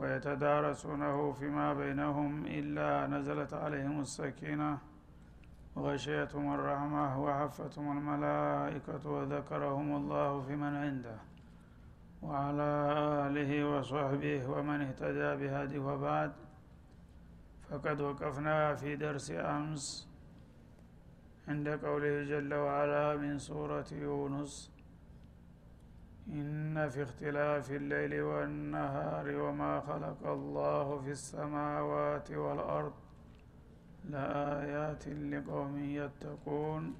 ويتدارسونه فيما بينهم إلا نزلت عليهم السكينة وغشيتهم الرحمة وحفتهم الملائكة وذكرهم الله في من عنده وعلى آله وصحبه ومن اهتدى بهدي وبعد. فقد وقفنا في درس أمس عند قوله جل وعلا من سورة يونس إن في اختلاف الليل والنهار وما خلق الله في السماوات والأرض لآيات لقوم يتقون.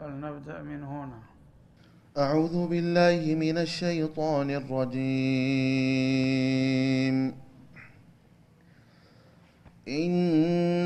فلنبدأ من هنا. أعوذ بالله من الشيطان الرجيم. إن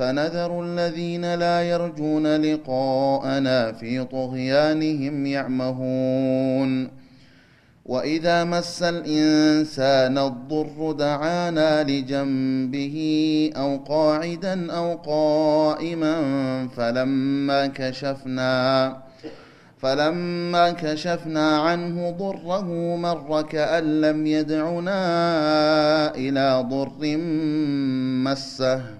فنذر الذين لا يرجون لقاءنا في طغيانهم يعمهون. وإذا مس الإنسان الضر دعانا لجنبه أو قاعدا أو قائما فلما كشفنا فلما كشفنا عنه ضره مر كأن لم يدعنا إلى ضر مسه.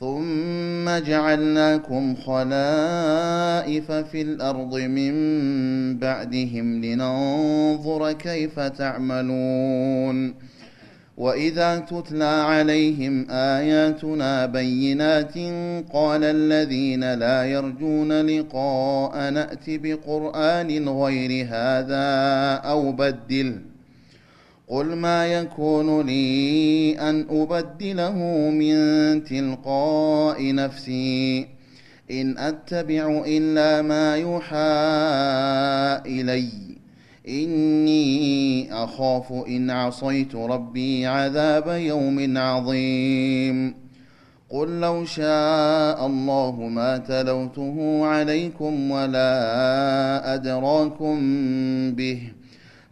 ثم جعلناكم خلائف في الأرض من بعدهم لننظر كيف تعملون. وإذا تتلى عليهم آياتنا بينات قال الذين لا يرجون لقاء نات بقرآن غير هذا أو بدله قل ما يكون لي أن أبدله من تلقاء نفسي. إن أتبع إلا ما يوحى إلي. إني أخاف إن عصيت ربي عذاب يوم عظيم. قل لو شاء الله ما تلوته عليكم ولا أدراكم به.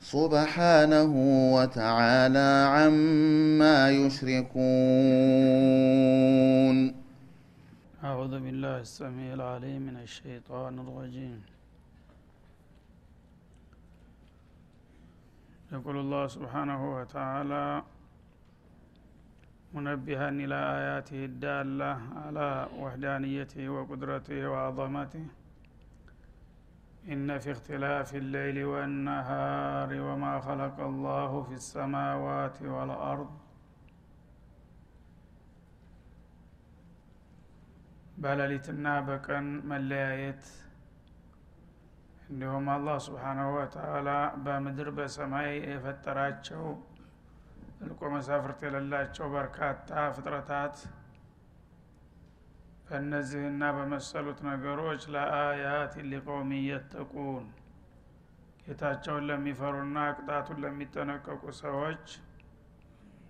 سبحانه وتعالى عما يشركون. أعوذ بالله السميع العليم من الشيطان الرجيم. يقول الله سبحانه وتعالى منبها إلى آياته الدالة على وحدانيته وقدرته وعظمته. إن في اختلاف الليل والنهار وما خلق الله في السماوات والأرض በሌሊትና በቀን መለያየት እንዲሁም አላህ ስብሓናሁ ወተአላ በምድር በሰማይ የፈጠራቸው እልቆ መሳፍርት የሌላቸው በርካታ ፍጥረታት በእነዚህና በመሰሉት ነገሮች ለአያት ሊቀውም የተቁን ጌታቸውን ለሚፈሩና ቅጣቱን ለሚጠነቀቁ ሰዎች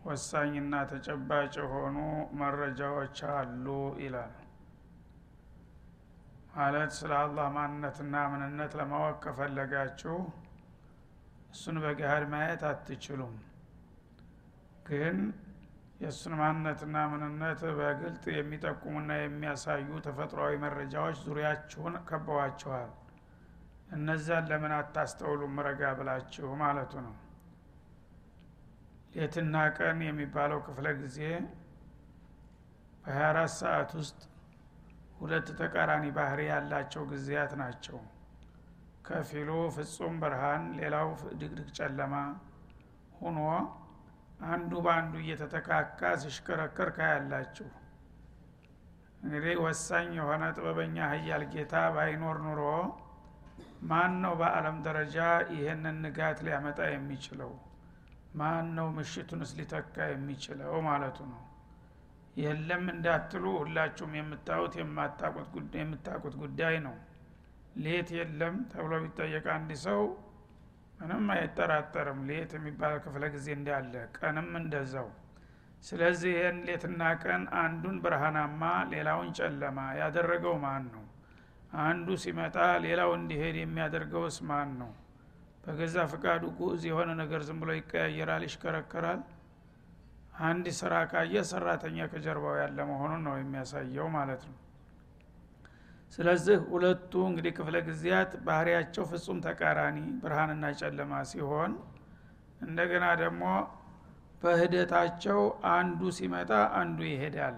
ወሳኝና ተጨባጭ የሆኑ መረጃዎች አሉ ይላል። ማለት ስለ አላህ ማንነትና ምንነት ለማወቅ ከፈለጋችሁ እሱን በገሃድ ማየት አትችሉም። ግን የእሱን ማንነትና ምንነት በግልጥ የሚጠቁሙና የሚያሳዩ ተፈጥሯዊ መረጃዎች ዙሪያችሁን ከበዋችኋል እነዛን ለምን አታስተውሉም? ረጋ ብላችሁ ማለቱ ነው። ሌትና ቀን የሚባለው ክፍለ ጊዜ በ24 ሰዓት ውስጥ ሁለት ተቃራኒ ባህሪ ያላቸው ጊዜያት ናቸው። ከፊሉ ፍጹም ብርሃን ሌላው ድቅድቅ ጨለማ ሁኖ አንዱ በአንዱ እየተተካካ ሲሽከረከር ካያላችሁ እንግዲህ ወሳኝ የሆነ ጥበበኛ ሀያል ጌታ ባይኖር ኑሮ ማን ነው በአለም ደረጃ ይህንን ንጋት ሊያመጣ የሚችለው? ማን ነው ምሽቱንስ ሊተካ የሚችለው ማለቱ ነው። የለም እንዳትሉ ሁላችሁም የምታዩት የምታቁት ጉዳይ ነው። ሌት የለም ተብሎ ቢጠየቅ አንድ ሰው ምንም አይጠራጠርም። ሌት የሚባል ክፍለ ጊዜ እንዳለ ቀንም እንደዛው። ስለዚህ ይህን ሌትና ቀን አንዱን ብርሃናማ ሌላውን ጨለማ ያደረገው ማን ነው? አንዱ ሲመጣ ሌላው እንዲሄድ የሚያደርገውስ ማን ነው? በገዛ ፍቃዱ ጉዝ የሆነ ነገር ዝም ብሎ ይቀያየራል ይሽከረከራል? አንድ ስራ ካየ ሰራተኛ ከጀርባው ያለ መሆኑን ነው የሚያሳየው ማለት ነው ስለዚህ ሁለቱ እንግዲህ ክፍለ ጊዜያት ባህሪያቸው ፍጹም ተቃራኒ ብርሃንና ጨለማ ሲሆን እንደገና ደግሞ በህደታቸው አንዱ ሲመጣ አንዱ ይሄዳል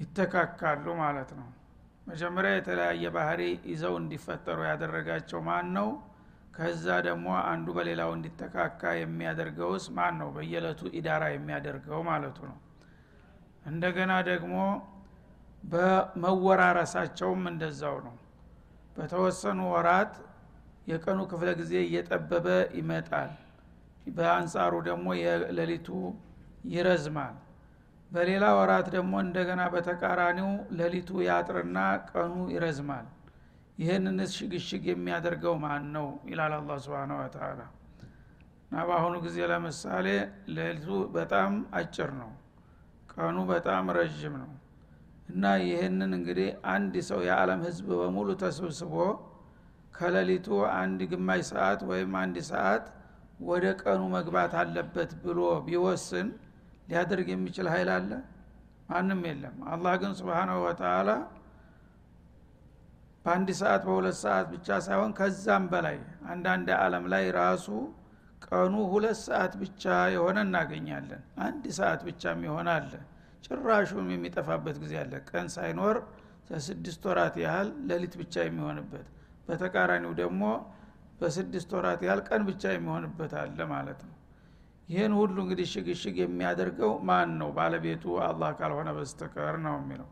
ይተካካሉ ማለት ነው። መጀመሪያ የተለያየ ባህሪ ይዘው እንዲፈጠሩ ያደረጋቸው ማን ነው ከዛ ደግሞ አንዱ በሌላው እንዲተካካ የሚያደርገውስ ማን ነው በየለቱ ኢዳራ የሚያደርገው ማለቱ ነው። እንደገና ደግሞ በመወራረሳቸውም እንደዛው ነው። በተወሰኑ ወራት የቀኑ ክፍለ ጊዜ እየጠበበ ይመጣል። በአንጻሩ ደግሞ የሌሊቱ ይረዝማል። በሌላ ወራት ደግሞ እንደገና በተቃራኒው ሌሊቱ ያጥርና ቀኑ ይረዝማል። ይህንንስ ሽግሽግ የሚያደርገው ማን ነው ይላል አላ ስብን ወተላ እና በአሁኑ ጊዜ ለምሳሌ ሌሊቱ በጣም አጭር ነው። ቀኑ በጣም ረዥም ነው እና ይህንን እንግዲህ አንድ ሰው የዓለም ህዝብ በሙሉ ተሰብስቦ ከሌሊቱ አንድ ግማሽ ሰዓት ወይም አንድ ሰዓት ወደ ቀኑ መግባት አለበት ብሎ ቢወስን ሊያደርግ የሚችል ኃይል አለ? ማንም የለም። አላህ ግን ስብሓናሁ ወተላ በአንድ ሰዓት በሁለት ሰዓት ብቻ ሳይሆን ከዛም በላይ አንዳንድ አለም ላይ ራሱ ቀኑ ሁለት ሰዓት ብቻ የሆነ እናገኛለን። አንድ ሰዓት ብቻ የሚሆን አለ ጭራሹም የሚጠፋበት ጊዜ አለ። ቀን ሳይኖር ለስድስት ወራት ያህል ሌሊት ብቻ የሚሆንበት በተቃራኒው ደግሞ በስድስት ወራት ያህል ቀን ብቻ የሚሆንበት አለ ማለት ነው። ይህን ሁሉ እንግዲህ ሽግሽግ የሚያደርገው ማን ነው ባለቤቱ አላህ ካልሆነ በስተቀር ነው የሚለው።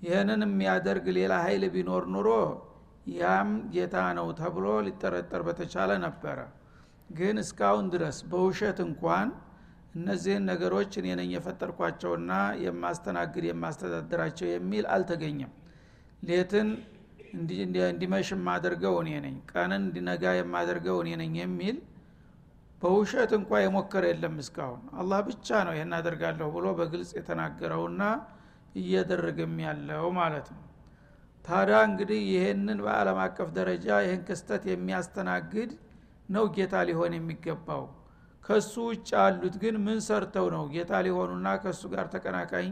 ይህንን የሚያደርግ ሌላ ኃይል ቢኖር ኑሮ ያም ጌታ ነው ተብሎ ሊጠረጠር በተቻለ ነበረ። ግን እስካሁን ድረስ በውሸት እንኳን እነዚህን ነገሮች እኔ ነኝ የፈጠርኳቸውና የማስተናግድ የማስተዳድራቸው የሚል አልተገኘም። ሌትን እንዲመሽ የማደርገው እኔ ነኝ ቀንን እንዲነጋ የማደርገው እኔ ነኝ የሚል በውሸት እንኳ የሞከረ የለም እስካሁን። አላህ ብቻ ነው ይህን አደርጋለሁ ብሎ በግልጽ የተናገረውና እየደረገም ያለው ማለት ነው። ታዲያ እንግዲህ ይህንን በአለም አቀፍ ደረጃ ይህን ክስተት የሚያስተናግድ ነው ጌታ ሊሆን የሚገባው ከሱ ውጭ ያሉት ግን ምን ሰርተው ነው ጌታ ሊሆኑና ከእሱ ጋር ተቀናቃኝ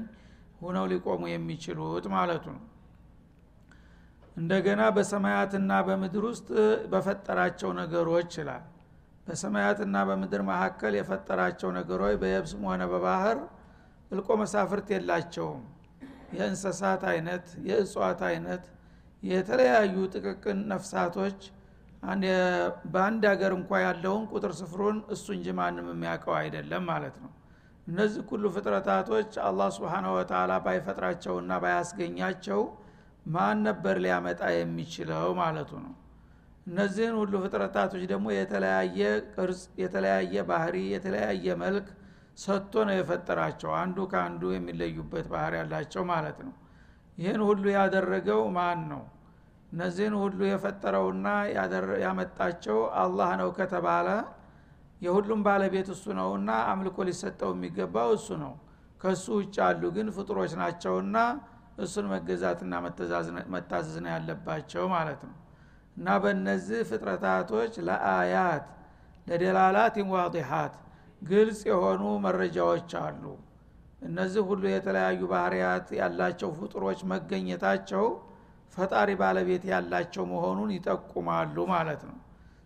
ሁነው ሊቆሙ የሚችሉት ማለቱ ነው? እንደገና በሰማያትና በምድር ውስጥ በፈጠራቸው ነገሮች ይላል። በሰማያትና በምድር መካከል የፈጠራቸው ነገሮች በየብስም ሆነ በባህር እልቆ መሳፍርት የላቸውም። የእንሰሳት አይነት የእጽዋት አይነት የተለያዩ ጥቅቅን ነፍሳቶች በአንድ ሀገር እንኳ ያለውን ቁጥር ስፍሩን እሱ እንጂ ማንም የሚያውቀው አይደለም ማለት ነው። እነዚህ ሁሉ ፍጥረታቶች አላህ ስብሓነ ወተላ ባይፈጥራቸውና ባያስገኛቸው ማን ነበር ሊያመጣ የሚችለው ማለቱ ነው። እነዚህን ሁሉ ፍጥረታቶች ደግሞ የተለያየ ቅርጽ የተለያየ ባህሪ የተለያየ መልክ ሰጥቶ ነው የፈጠራቸው። አንዱ ከአንዱ የሚለዩበት ባህር ያላቸው ማለት ነው። ይህን ሁሉ ያደረገው ማን ነው እነዚህን ሁሉ የፈጠረውና ያመጣቸው አላህ ነው ከተባለ የሁሉም ባለቤት እሱ ነውና አምልኮ ሊሰጠው የሚገባው እሱ ነው። ከእሱ ውጭ ያሉ ግን ፍጡሮች ናቸውና እሱን መገዛትና መታዘዝ ነው ያለባቸው ማለት ነው። እና በእነዚህ ፍጥረታቶች ለአያት ለደላላት ዋዲሃት ግልጽ የሆኑ መረጃዎች አሉ። እነዚህ ሁሉ የተለያዩ ባህርያት ያላቸው ፍጡሮች መገኘታቸው ፈጣሪ ባለቤት ያላቸው መሆኑን ይጠቁማሉ ማለት ነው።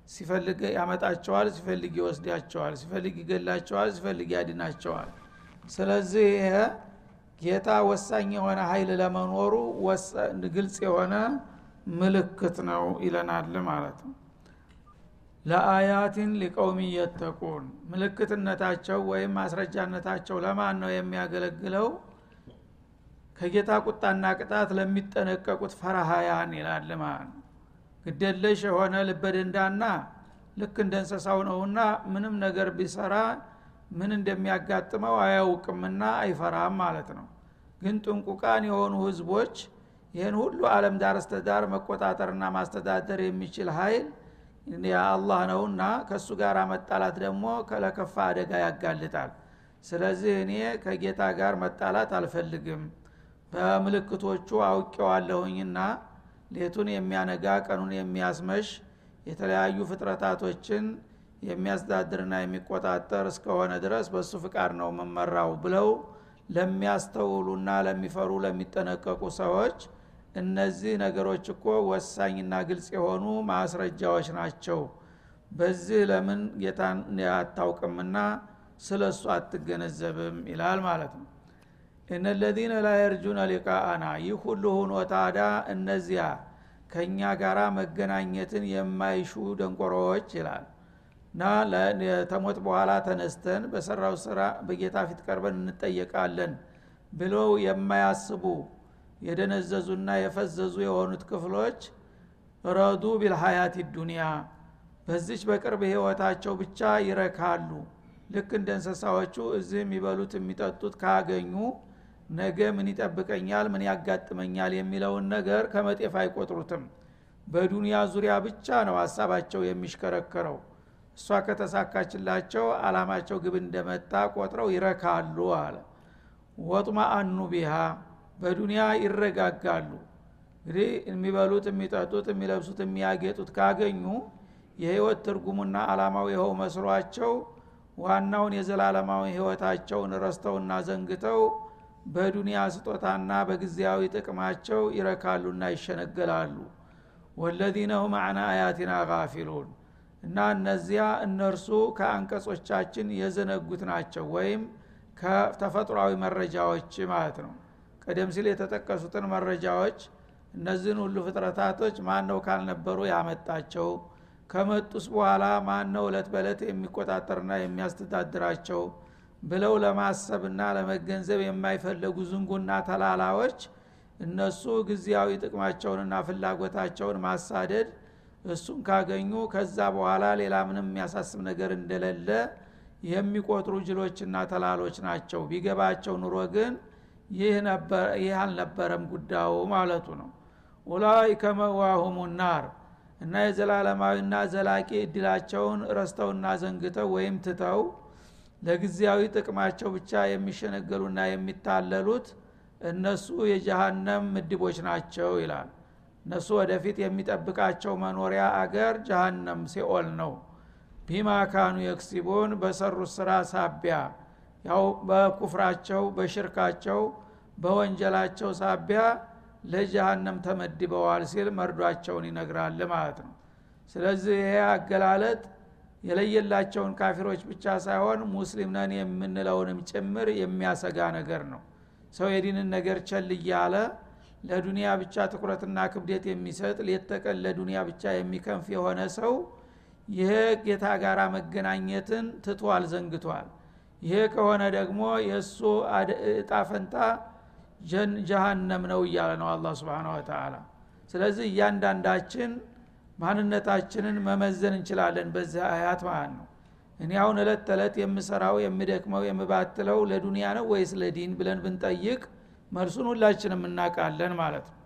ሲፈልግ ያመጣቸዋል ሲፈልግ ይወስዳቸዋል ሲፈልግ ይገላቸዋል ሲፈልግ ያድናቸዋል። ስለዚህ ይሄ ጌታ ወሳኝ የሆነ ኃይል ለመኖሩ ግልጽ የሆነ ምልክት ነው ይለናል ማለት ነው። ለአያትን ሊቀውሚ የተቁን። ምልክትነታቸው ወይም ማስረጃነታቸው ለማን ነው የሚያገለግለው ከጌታ ቁጣና ቅጣት ለሚጠነቀቁት ፈረሃያን ይላል ማለት ነው። ግደለሽ የሆነ ልበደንዳና ልክ እንደ እንሰሳው ነውና ምንም ነገር ቢሰራ ምን እንደሚያጋጥመው አያውቅምና አይፈራም ማለት ነው። ግን ጥንቁቃን የሆኑ ህዝቦች ይህን ሁሉ አለም ዳር እስተዳር መቆጣጠርና ማስተዳደር የሚችል ኃይል አላህ ነውና ከእሱ ጋር መጣላት ደግሞ ለከፋ አደጋ ያጋልጣል። ስለዚህ እኔ ከጌታ ጋር መጣላት አልፈልግም በምልክቶቹ አውቄዋለሁኝና ሌቱን የሚያነጋ ቀኑን የሚያስመሽ የተለያዩ ፍጥረታቶችን የሚያስተዳድርና የሚቆጣጠር እስከሆነ ድረስ በእሱ ፍቃድ ነው መመራው ብለው ለሚያስተውሉና ለሚፈሩ ለሚጠነቀቁ ሰዎች እነዚህ ነገሮች እኮ ወሳኝና ግልጽ የሆኑ ማስረጃዎች ናቸው። በዚህ ለምን ጌታን አታውቅምና ስለ እሱ አትገነዘብም? ይላል ማለት ነው እነለዚነ ላ ሊቃአና ይህ ሁሉ ሁኖ ታዳ እነዚያ ከእኛ ጋራ መገናኘትን የማይሹ ደንቆሮዎች ይላል። እና ተሞት በኋላ ተነስተን በሰራው ስራ በጌታ ፊት ቀርበን እንጠየቃለን ብለው የማያስቡ የደነዘዙና የፈዘዙ የሆኑት ክፍሎች ረዱ ቢልሀያት ዱኒያ በዚች በቅርብ ህይወታቸው ብቻ ይረካሉ። ልክ እንደ እንስሳዎቹ እዚህ የሚበሉት የሚጠጡት ካገኙ ነገ ምን ይጠብቀኛል? ምን ያጋጥመኛል? የሚለውን ነገር ከመጤፍ አይቆጥሩትም። በዱንያ ዙሪያ ብቻ ነው ሀሳባቸው የሚሽከረከረው። እሷ ከተሳካችላቸው አላማቸው ግብ እንደመጣ ቆጥረው ይረካሉ አለ። ወጥማ ቢሃ በዱንያ ይረጋጋሉ። እንግዲህ የሚበሉት የሚጠጡት የሚለብሱት የሚያጌጡት ካገኙ የህይወት ትርጉሙና አላማው ይኸው መስሏቸው ዋናውን የዘላለማዊ ህይወታቸውን ረስተውና ዘንግተው በዱንያ ስጦታና በጊዜያዊ ጥቅማቸው ይረካሉና ይሸነገላሉ። ወለዚነ ሁም አና አያቲና ጋፊሉን። እና እነዚያ እነርሱ ከአንቀጾቻችን የዘነጉት ናቸው ወይም ከተፈጥሯዊ መረጃዎች ማለት ነው። ቀደም ሲል የተጠቀሱትን መረጃዎች እነዚህን ሁሉ ፍጥረታቶች ማን ነው ካልነበሩ ያመጣቸው? ከመጡስ በኋላ ማን ነው እለት በእለት የሚቆጣጠርና የሚያስተዳድራቸው ብለው ለማሰብና ለመገንዘብ የማይፈለጉ ዝንጉና ተላላዎች እነሱ ጊዜያዊ ጥቅማቸውንና ፍላጎታቸውን ማሳደድ እሱን ካገኙ ከዛ በኋላ ሌላ ምንም የሚያሳስብ ነገር እንደሌለ የሚቆጥሩ ጅሎችና ተላሎች ናቸው። ቢገባቸው ኑሮ ግን ይህ አልነበረም ጉዳዩ ማለቱ ነው። ኡላይከ መዋሁሙ ናር እና የዘላለማዊና ዘላቂ እድላቸውን ረስተውና ዘንግተው ወይም ትተው ለጊዜያዊ ጥቅማቸው ብቻ የሚሸነገሉና የሚታለሉት እነሱ የጀሃነም ምድቦች ናቸው ይላል። እነሱ ወደፊት የሚጠብቃቸው መኖሪያ አገር ጀሃነም ሲኦል ነው። ቢማ ካኑ የክሲቡን በሰሩት ስራ ሳቢያ ያው በኩፍራቸው በሽርካቸው በወንጀላቸው ሳቢያ ለጀሃነም ተመድበዋል ሲል መርዷቸውን ይነግራል ማለት ነው። ስለዚህ ይሄ አገላለጥ የለየላቸውን ካፊሮች ብቻ ሳይሆን ሙስሊም ነን የምንለውንም ጭምር የሚያሰጋ ነገር ነው። ሰው የዲንን ነገር ቸል እያለ ለዱንያ ብቻ ትኩረትና ክብደት የሚሰጥ ሌት ተቀን ለዱንያ ብቻ የሚከንፍ የሆነ ሰው ይሄ ጌታ ጋር መገናኘትን ትቷል ዘንግቷል። ይሄ ከሆነ ደግሞ የእሱ እጣ ፈንታ ጀሃነም ነው እያለ ነው አላ ስብን ወተላ ስለዚህ እያንዳንዳችን ማንነታችንን መመዘን እንችላለን በዚህ አያት ማለት ነው። እኔ አሁን እለት ተዕለት የምሰራው የምደክመው የምባትለው ለዱንያ ነው ወይስ ለዲን ብለን ብንጠይቅ መልሱን ሁላችንም እናውቃለን ማለት ነው።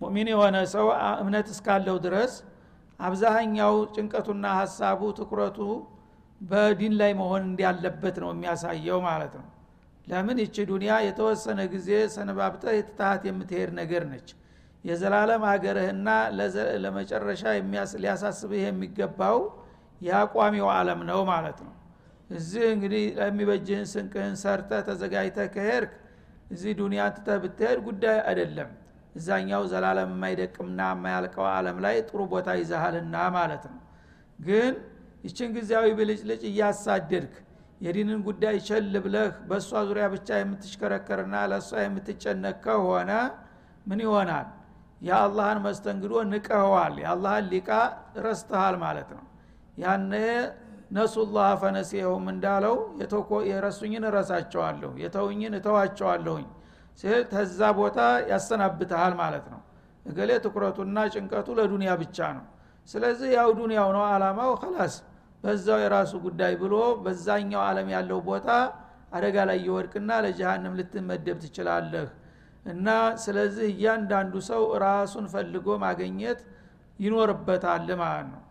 ሙእሚን የሆነ ሰው እምነት እስካለው ድረስ አብዛኛው ጭንቀቱና ሀሳቡ ትኩረቱ በዲን ላይ መሆን እንዲያለበት ነው የሚያሳየው ማለት ነው። ለምን? ይቺ ዱንያ የተወሰነ ጊዜ ሰነባብተህ የትታሃት የምትሄድ ነገር ነች የዘላለም ሀገርህና ለመጨረሻ ሊያሳስብህ የሚገባው የአቋሚው አለም ነው ማለት ነው። እዚህ እንግዲህ ለሚበጅህን ስንቅህን ሰርተ ተዘጋጅተ ከሄድክ እዚህ ዱኒያ ትተህ ብትሄድ ጉዳይ አይደለም። እዛኛው ዘላለም የማይደቅምና የማያልቀው አለም ላይ ጥሩ ቦታ ይዛሃልና ማለት ነው። ግን ይችን ጊዜያዊ ብልጭልጭ እያሳደድክ የዲንን ጉዳይ ቸል ብለህ በእሷ ዙሪያ ብቻ የምትሽከረከርና ለእሷ የምትጨነቅ ከሆነ ምን ይሆናል የአላህን መስተንግዶ ንቀኸዋል። የአላህን ሊቃ ረስተሃል ማለት ነው። ያነ ነሱላህ ፈነሲየሁም እንዳለው የረሱኝን እረሳቸዋለሁ የተውኝን እተዋቸዋለሁኝ ሲል ተዛ ቦታ ያሰናብተሃል ማለት ነው። እገሌ ትኩረቱና ጭንቀቱ ለዱንያ ብቻ ነው። ስለዚህ ያው ዱንያው ነው አላማው ከላስ በዛው የራሱ ጉዳይ ብሎ በዛኛው አለም ያለው ቦታ አደጋ ላይ ይወድቅና ለጀሃንም ልትመደብ ትችላለህ እና ስለዚህ እያንዳንዱ ሰው ራሱን ፈልጎ ማገኘት ይኖርበታል ማለት ነው።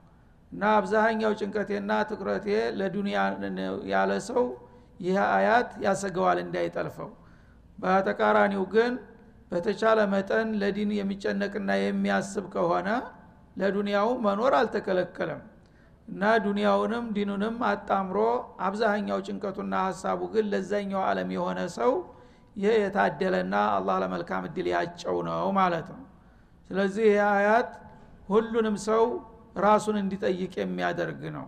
እና አብዛኛው ጭንቀቴና ትኩረቴ ለዱንያ ያለ ሰው ይህ አያት ያሰገዋል እንዳይጠልፈው። በተቃራኒው ግን በተቻለ መጠን ለዲን የሚጨነቅና የሚያስብ ከሆነ ለዱንያው መኖር አልተከለከለም። እና ዱንያውንም ዲኑንም አጣምሮ አብዛኛው ጭንቀቱና ሀሳቡ ግን ለዛኛው አለም የሆነ ሰው ይህ የታደለና አላህ ለመልካም እድል ያጨው ነው ማለት ነው። ስለዚህ ይህ አያት ሁሉንም ሰው ራሱን እንዲጠይቅ የሚያደርግ ነው።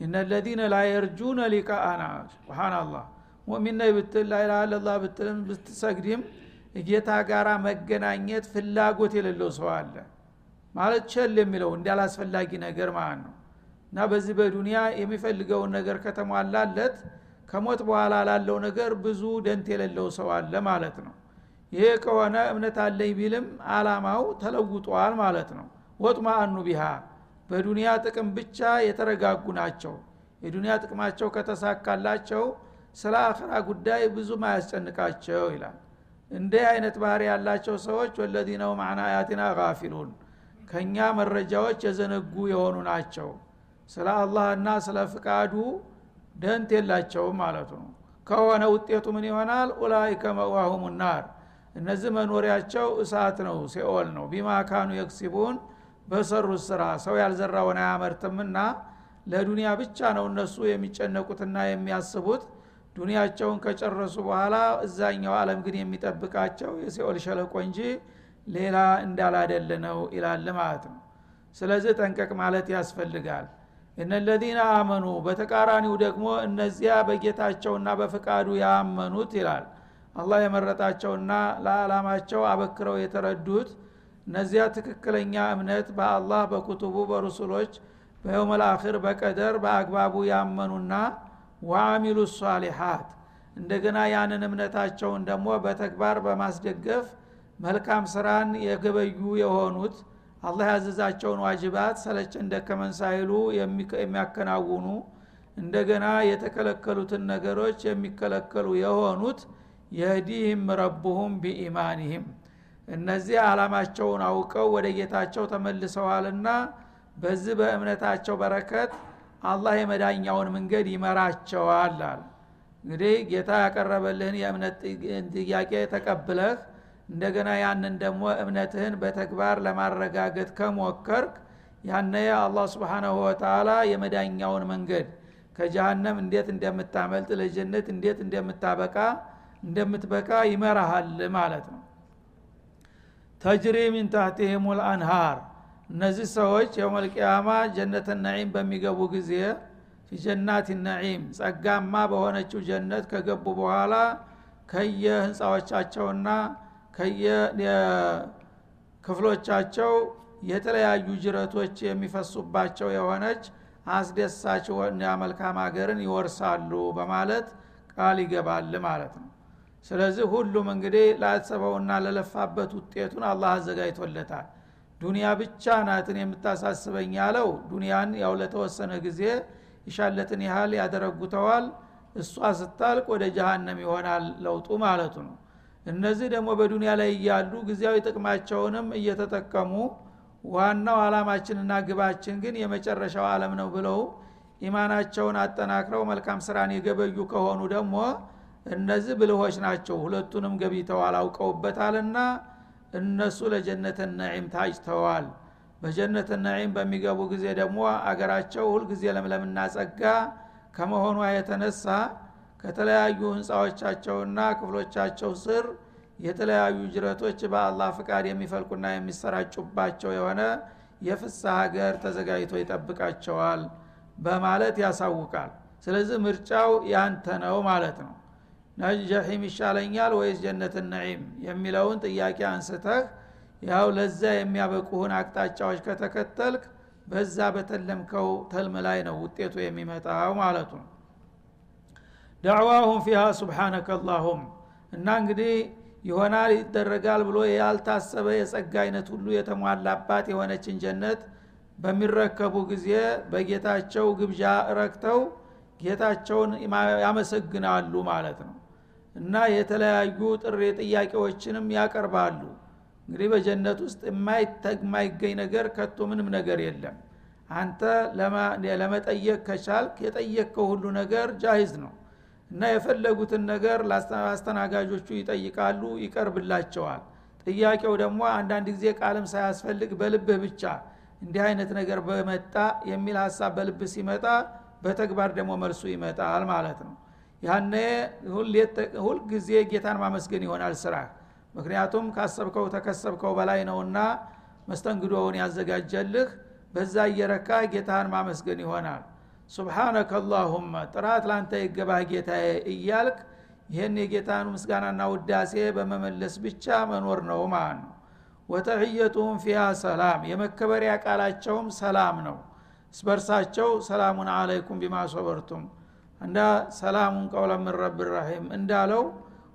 እነለዚነ ላ የርጁነ ሊቃአና ስብናላህ ሙእሚን ብትል ላይላላ ብትልም ብትሰግድም ጌታ ጋራ መገናኘት ፍላጎት የሌለው ሰው አለ። ማለት ቸል የሚለው እንዳላስፈላጊ ነገር ማለት ነው። እና በዚህ በዱንያ የሚፈልገውን ነገር ከተሟላለት ከሞት በኋላ ላለው ነገር ብዙ ደንት የሌለው ሰው አለ ማለት ነው። ይሄ ከሆነ እምነት አለኝ ቢልም አላማው ተለውጧል ማለት ነው። ወጥማ አኑ ቢሃ በዱንያ ጥቅም ብቻ የተረጋጉ ናቸው። የዱንያ ጥቅማቸው ከተሳካላቸው ስለ አኸራ ጉዳይ ብዙም አያስጨንቃቸው ይላል። እንዲህ አይነት ባህሪ ያላቸው ሰዎች ወለዚነው ማዕና አያቲና ጋፊሉን ከእኛ መረጃዎች የዘነጉ የሆኑ ናቸው። ስለ አላህና ስለ ፍቃዱ ደንት የላቸውም ማለቱ ነው። ከሆነ ውጤቱ ምን ይሆናል? ኡላይከ መዋሁም ናር። እነዚህ መኖሪያቸው እሳት ነው ሲኦል ነው። ቢማካኑ የክሲቡን በሰሩት ስራ። ሰው ያልዘራውን አያመርትምና ለዱንያ ብቻ ነው እነሱ የሚጨነቁትና የሚያስቡት። ዱንያቸውን ከጨረሱ በኋላ እዛኛው አለም ግን የሚጠብቃቸው የሲኦል ሸለቆ እንጂ ሌላ እንዳላደለ ነው ይላል ማለት ነው። ስለዚህ ጠንቀቅ ማለት ያስፈልጋል እነለዚነ አመኑ በተቃራኒው ደግሞ እነዚያ በጌታቸውና በፍቃዱ ያመኑት ይላል። አላህ የመረጣቸውና ለዓላማቸው አበክረው የተረዱት እነዚያ ትክክለኛ እምነት በአላህ በኩቱቡ በሩሱሎች አኽር በቀደር በአግባቡ ያመኑና ወአሚሉ ሷሊሓት እንደገና ያንን እምነታቸውን ደግሞ በተግባር በማስደገፍ መልካም ስራን የገበዩ የሆኑት አላህ ያዘዛቸውን ዋጅባት ሰለቸን ደከመን ሳይሉ የሚያከናውኑ እንደገና የተከለከሉትን ነገሮች የሚከለከሉ የሆኑት የህዲህም ረቡሁም ቢኢማኒህም። እነዚህ አላማቸውን አውቀው ወደ ጌታቸው ተመልሰዋልና በዚህ በእምነታቸው በረከት አላህ የመዳኛውን መንገድ ይመራቸዋል አለ። እንግዲህ ጌታ ያቀረበልህን የእምነት ጥያቄ ተቀብለህ እንደገና ያንን ደግሞ እምነትህን በተግባር ለማረጋገጥ ከሞከርክ ያነ አላህ ስብሓናሁ ወተላ የመዳኛውን መንገድ ከጀሃነም እንዴት እንደምታመልጥ ለጀነት እንዴት እንደምታበቃ እንደምትበቃ ይመራሃል ማለት ነው። ተጅሪ ሚን ታህቲህም ልአንሃር እነዚህ ሰዎች የውመልቅያማ ጀነት ነዒም በሚገቡ ጊዜ ፊጀናት ነዒም ጸጋማ በሆነችው ጀነት ከገቡ በኋላ ከየህንፃዎቻቸውና ከየክፍሎቻቸው የተለያዩ ጅረቶች የሚፈሱባቸው የሆነች አስደሳች መልካም ሀገርን ይወርሳሉ በማለት ቃል ይገባል ማለት ነው። ስለዚህ ሁሉም እንግዲህ ላሰበውና ለለፋበት ውጤቱን አላህ አዘጋጅቶለታል። ዱንያ ብቻ ናትን የምታሳስበኝ ያለው ዱንያን ያው ለተወሰነ ጊዜ ይሻለትን ያህል ያደረጉተዋል። እሷ ስታልቅ ወደ ጀሃነም ይሆናል ለውጡ ማለቱ ነው እነዚህ ደግሞ በዱንያ ላይ እያሉ ጊዜያዊ ጥቅማቸውንም እየተጠቀሙ ዋናው አላማችንና ግባችን ግን የመጨረሻው አለም ነው ብለው ኢማናቸውን አጠናክረው መልካም ስራን የገበዩ ከሆኑ ደግሞ እነዚህ ብልሆች ናቸው። ሁለቱንም ገብተዋል አውቀውበታልና እነሱ ለጀነት ነዒም ታጭተዋል። በጀነት ነዒም በሚገቡ ጊዜ ደግሞ አገራቸው ሁልጊዜ ለምለምና ጸጋ ከመሆኗ የተነሳ ከተለያዩ ህንፃዎቻቸውና ክፍሎቻቸው ስር የተለያዩ ጅረቶች በአላህ ፍቃድ የሚፈልቁና የሚሰራጩባቸው የሆነ የፍሳ ሀገር ተዘጋጅቶ ይጠብቃቸዋል በማለት ያሳውቃል። ስለዚህ ምርጫው ያንተ ነው ማለት ነው። ጀሒም ይሻለኛል ወይስ ጀነት ነዒም የሚለውን ጥያቄ አንስተህ ያው ለዛ የሚያበቁህን አቅጣጫዎች ከተከተልክ በዛ በተለምከው ተልም ላይ ነው ውጤቱ የሚመጣው ማለቱ ነው ዳዕዋሁም ፊሃ ሱብሓነከ አላሁም እና እንግዲህ ይሆናል ይደረጋል ብሎ ያልታሰበ የጸጋ አይነት ሁሉ የተሟላባት የሆነችን ጀነት በሚረከቡ ጊዜ በጌታቸው ግብዣ ረክተው ጌታቸውን ያመሰግናሉ ማለት ነው። እና የተለያዩ ጥሪ ጥያቄዎችንም ያቀርባሉ። እንግዲህ በጀነት ውስጥ የማይገኝ ነገር ከቶ ምንም ነገር የለም። አንተ ለመጠየቅ ከቻልክ የጠየቅከው ሁሉ ነገር ጃሂዝ ነው እና የፈለጉትን ነገር አስተናጋጆቹ ይጠይቃሉ ይቀርብላቸዋል። ጥያቄው ደግሞ አንዳንድ ጊዜ ቃልም ሳያስፈልግ በልብህ ብቻ እንዲህ አይነት ነገር በመጣ የሚል ሀሳብ በልብ ሲመጣ በተግባር ደግሞ መልሱ ይመጣል ማለት ነው። ያነ ሁልጊዜ ጌታን ማመስገን ይሆናል ስራ ምክንያቱም ካሰብከው ተከሰብከው በላይ ነውና መስተንግዶውን ያዘጋጀልህ። በዛ እየረካ ጌታን ማመስገን ይሆናል ሱብሓነከ አላሁመ ጥራት ላንተ ይገባህ ጌታዬ እያልክ ይህን የጌታን ምስጋናና ውዳሴ በመመለስ ብቻ መኖር ነው ማለት ነው። ወተሕየቱሁም ፊሃ ሰላም የመከበሪያ ቃላቸውም ሰላም ነው። እስበርሳቸው ሰላሙን አለይኩም ቢማ ሶበርቱም። እንዳ ሰላሙን ቀውለ ምን እንዳለው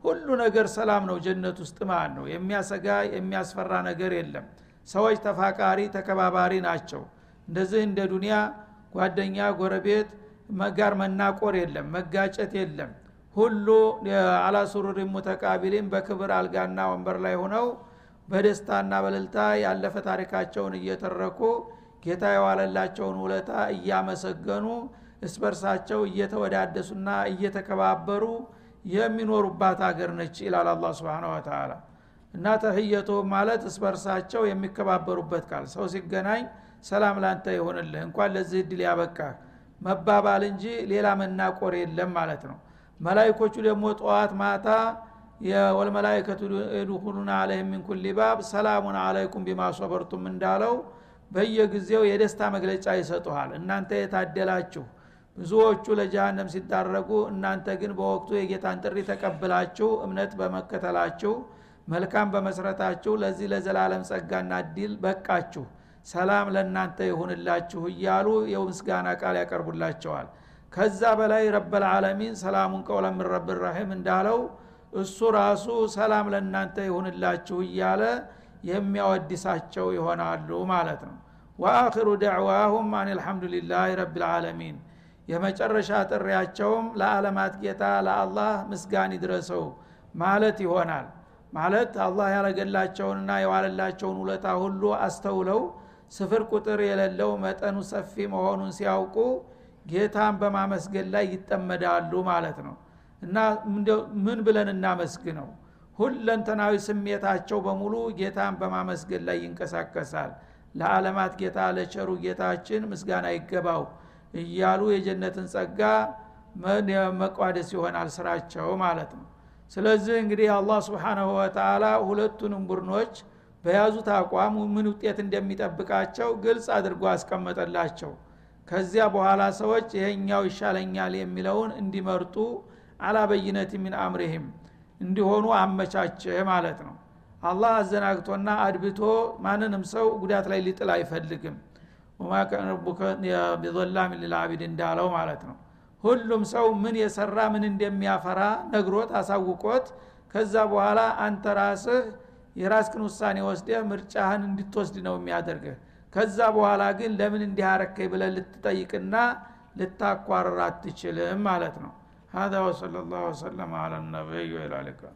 ሁሉ ነገር ሰላም ነው ጀነት ውስጥ ማለት ነው። የሚያሰጋ የሚያስፈራ ነገር የለም። ሰዎች ተፋቃሪ ተከባባሪ ናቸው። እንደዚህ እንደ ዱንያ ጓደኛ ጎረቤት ጋር መናቆር የለም መጋጨት የለም። ሁሉ አላሱሩር ሙተቃቢሊን በክብር አልጋና ወንበር ላይ ሆነው በደስታና በልልታ ያለፈ ታሪካቸውን እየተረኩ ጌታ የዋለላቸውን ውለታ እያመሰገኑ እስበርሳቸው እየተወዳደሱና እየተከባበሩ የሚኖሩባት ሀገር ነች ይላል አላ ስብን ወተላ እና ተህየቱ ማለት እስበርሳቸው የሚከባበሩበት ቃል ሰው ሲገናኝ ሰላም ላንተ ይሆንልህ። እንኳን ለዚህ እድል ያበቃ መባባል እንጂ ሌላ መናቆር የለም ማለት ነው። መላይኮቹ ደግሞ ጠዋት ማታ ወልመላይከቱ የድኩሉና አለህም ሚን ኩል ባብ ሰላሙን አለይኩም ቢማ እንዳለው በየጊዜው የደስታ መግለጫ ይሰጡሃል። እናንተ የታደላችሁ ብዙዎቹ ለጀሃነም ሲዳረጉ እናንተ ግን በወቅቱ የጌታን ጥሪ ተቀብላችሁ እምነት በመከተላችሁ መልካም በመስረታችሁ ለዚህ ለዘላለም ጸጋና እድል በቃችሁ ሰላም ለእናንተ ይሁንላችሁ እያሉ የምስጋና ቃል ያቀርቡላቸዋል። ከዛ በላይ ረበልዓለሚን ሰላሙን ቀውለ ምን ረብ ራሒም እንዳለው እሱ ራሱ ሰላም ለእናንተ ይሁንላችሁ እያለ የሚያወድሳቸው ይሆናሉ ማለት ነው። ወአክሩ ደዕዋሁም አን አልሐምዱሊላህ ረብልዓለሚን የመጨረሻ ጥሪያቸውም ለዓለማት ጌታ ለአላህ ምስጋን ይድረሰው ማለት ይሆናል። ማለት አላህ ያረገላቸውንና የዋለላቸውን ውለታ ሁሉ አስተውለው ስፍር ቁጥር የሌለው መጠኑ ሰፊ መሆኑን ሲያውቁ ጌታን በማመስገን ላይ ይጠመዳሉ ማለት ነው። እና ምን ብለን እናመስግነው? ሁለንተናዊ ስሜታቸው በሙሉ ጌታን በማመስገን ላይ ይንቀሳቀሳል። ለዓለማት ጌታ ለቸሩ ጌታችን ምስጋና ይገባው እያሉ የጀነትን ጸጋ መቋደስ ይሆናል ስራቸው ማለት ነው። ስለዚህ እንግዲህ አላህ ስብሓናሁ ወተላ ሁለቱንም ቡድኖች በያዙት አቋም ምን ውጤት እንደሚጠብቃቸው ግልጽ አድርጎ አስቀመጠላቸው። ከዚያ በኋላ ሰዎች ይሄኛው ይሻለኛል የሚለውን እንዲመርጡ አላበይነት ሚን አምሪህም እንዲሆኑ አመቻቸ ማለት ነው። አላህ አዘናግቶና አድብቶ ማንንም ሰው ጉዳት ላይ ሊጥል አይፈልግም። ወማ ከን ረቡከ ቢዘላም ልልአቢድ እንዳለው ማለት ነው። ሁሉም ሰው ምን የሰራ ምን እንደሚያፈራ ነግሮት አሳውቆት ከዛ በኋላ አንተ ራስህ የራስክን ውሳኔ ወስደህ ምርጫህን እንድትወስድ ነው የሚያደርግህ ከዛ በኋላ ግን ለምን እንዲያረከኝ ብለ ልትጠይቅና ልታኳረር አትችልም ማለት ነው هذا وصلى الله وسلم على النبي وإلى اللقاء